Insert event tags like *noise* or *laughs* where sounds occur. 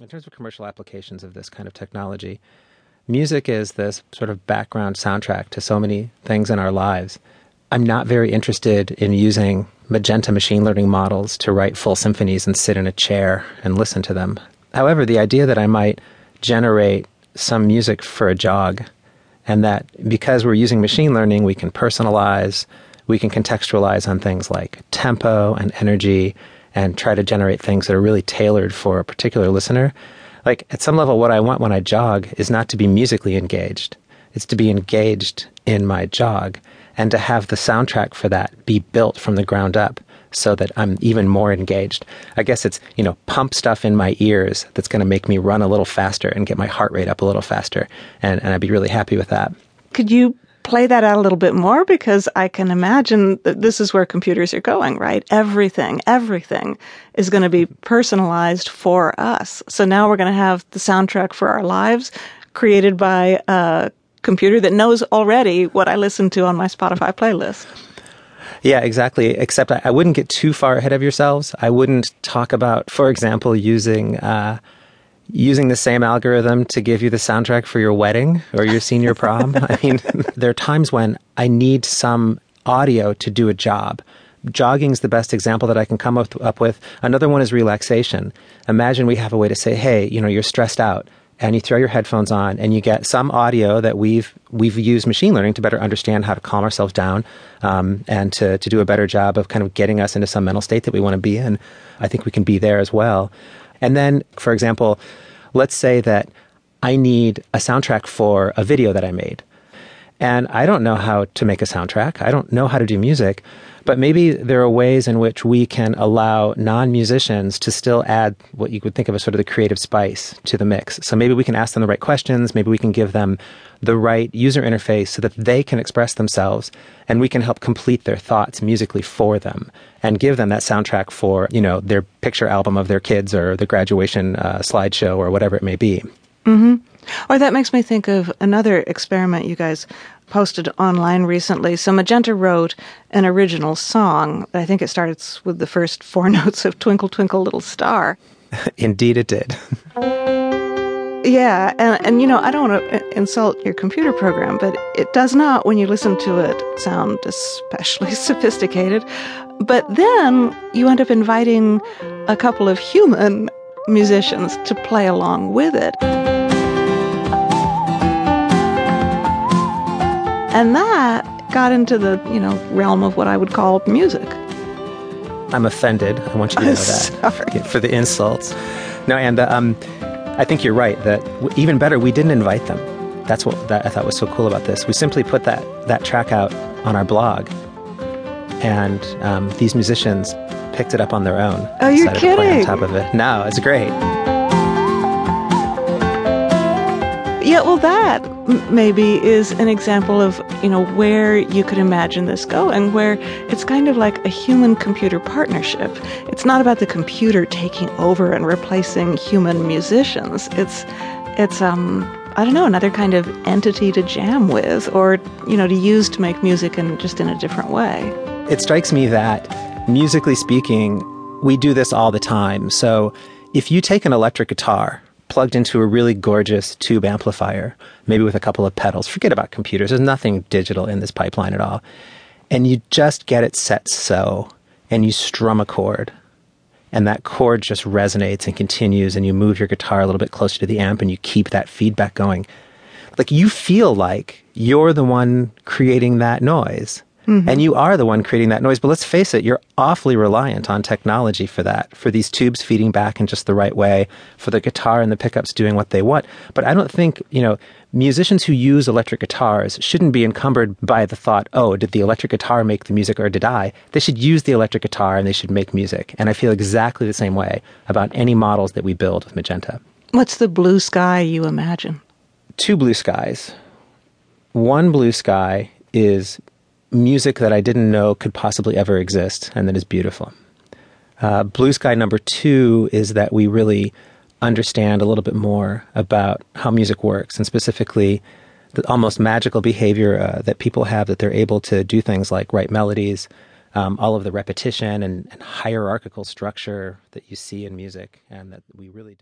In terms of commercial applications of this kind of technology, music is this sort of background soundtrack to so many things in our lives. I'm not very interested in using magenta machine learning models to write full symphonies and sit in a chair and listen to them. However, the idea that I might generate some music for a jog and that because we're using machine learning, we can personalize, we can contextualize on things like tempo and energy and try to generate things that are really tailored for a particular listener. Like at some level, what I want when I jog is not to be musically engaged. It's to be engaged in my jog and to have the soundtrack for that be built from the ground up so that I'm even more engaged. I guess it's, you know, pump stuff in my ears that's going to make me run a little faster and get my heart rate up a little faster. And, and I'd be really happy with that. Could you play that out a little bit more because I can imagine that this is where computers are going, right? Everything, everything is going to be personalized for us. So now we're going to have the soundtrack for our lives created by a computer that knows already what I listen to on my Spotify playlist. Yeah, exactly. Except I, I wouldn't get too far ahead of yourselves. I wouldn't talk about, for example, using. Uh, using the same algorithm to give you the soundtrack for your wedding or your senior prom. *laughs* I mean, there are times when I need some audio to do a job. Jogging is the best example that I can come up, up with. Another one is relaxation. Imagine we have a way to say, hey, you know, you're stressed out and you throw your headphones on and you get some audio that we've we've used machine learning to better understand how to calm ourselves down um, and to, to do a better job of kind of getting us into some mental state that we want to be in. I think we can be there as well. And then, for example, let's say that I need a soundtrack for a video that I made. And I don't know how to make a soundtrack. I don't know how to do music, but maybe there are ways in which we can allow non musicians to still add what you would think of as sort of the creative spice to the mix. So maybe we can ask them the right questions. Maybe we can give them the right user interface so that they can express themselves and we can help complete their thoughts musically for them and give them that soundtrack for, you know, their picture album of their kids or the graduation uh, slideshow or whatever it may be. Mm-hmm. Or that makes me think of another experiment you guys posted online recently. So Magenta wrote an original song. I think it starts with the first four *laughs* notes of Twinkle Twinkle Little Star. *laughs* Indeed, it did. *laughs* yeah, and, and you know, I don't want to insult your computer program, but it does not, when you listen to it, sound especially sophisticated. But then you end up inviting a couple of human musicians to play along with it. And that got into the, you know, realm of what I would call music. I'm offended. I want you to *laughs* know that Sorry. for the insults. No, and um, I think you're right. That w- even better, we didn't invite them. That's what that I thought was so cool about this. We simply put that that track out on our blog, and um, these musicians picked it up on their own. Oh, you're kidding! on top of it. No, it's great. Yeah, well, that maybe is an example of you know where you could imagine this going, where it's kind of like a human-computer partnership. It's not about the computer taking over and replacing human musicians. It's it's um I don't know another kind of entity to jam with, or you know to use to make music in just in a different way. It strikes me that musically speaking, we do this all the time. So if you take an electric guitar plugged into a really gorgeous tube amplifier, maybe with a couple of pedals. Forget about computers. There's nothing digital in this pipeline at all. And you just get it set so, and you strum a chord. And that chord just resonates and continues, and you move your guitar a little bit closer to the amp, and you keep that feedback going. Like you feel like you're the one creating that noise. Mm-hmm. And you are the one creating that noise. But let's face it, you're awfully reliant on technology for that, for these tubes feeding back in just the right way, for the guitar and the pickups doing what they want. But I don't think, you know, musicians who use electric guitars shouldn't be encumbered by the thought, oh, did the electric guitar make the music or did I? They should use the electric guitar and they should make music. And I feel exactly the same way about any models that we build with Magenta. What's the blue sky you imagine? Two blue skies. One blue sky is music that I didn't know could possibly ever exist and that is beautiful. Uh, blue sky number two is that we really understand a little bit more about how music works and specifically the almost magical behavior uh, that people have that they're able to do things like write melodies, um, all of the repetition and, and hierarchical structure that you see in music and that we really don't.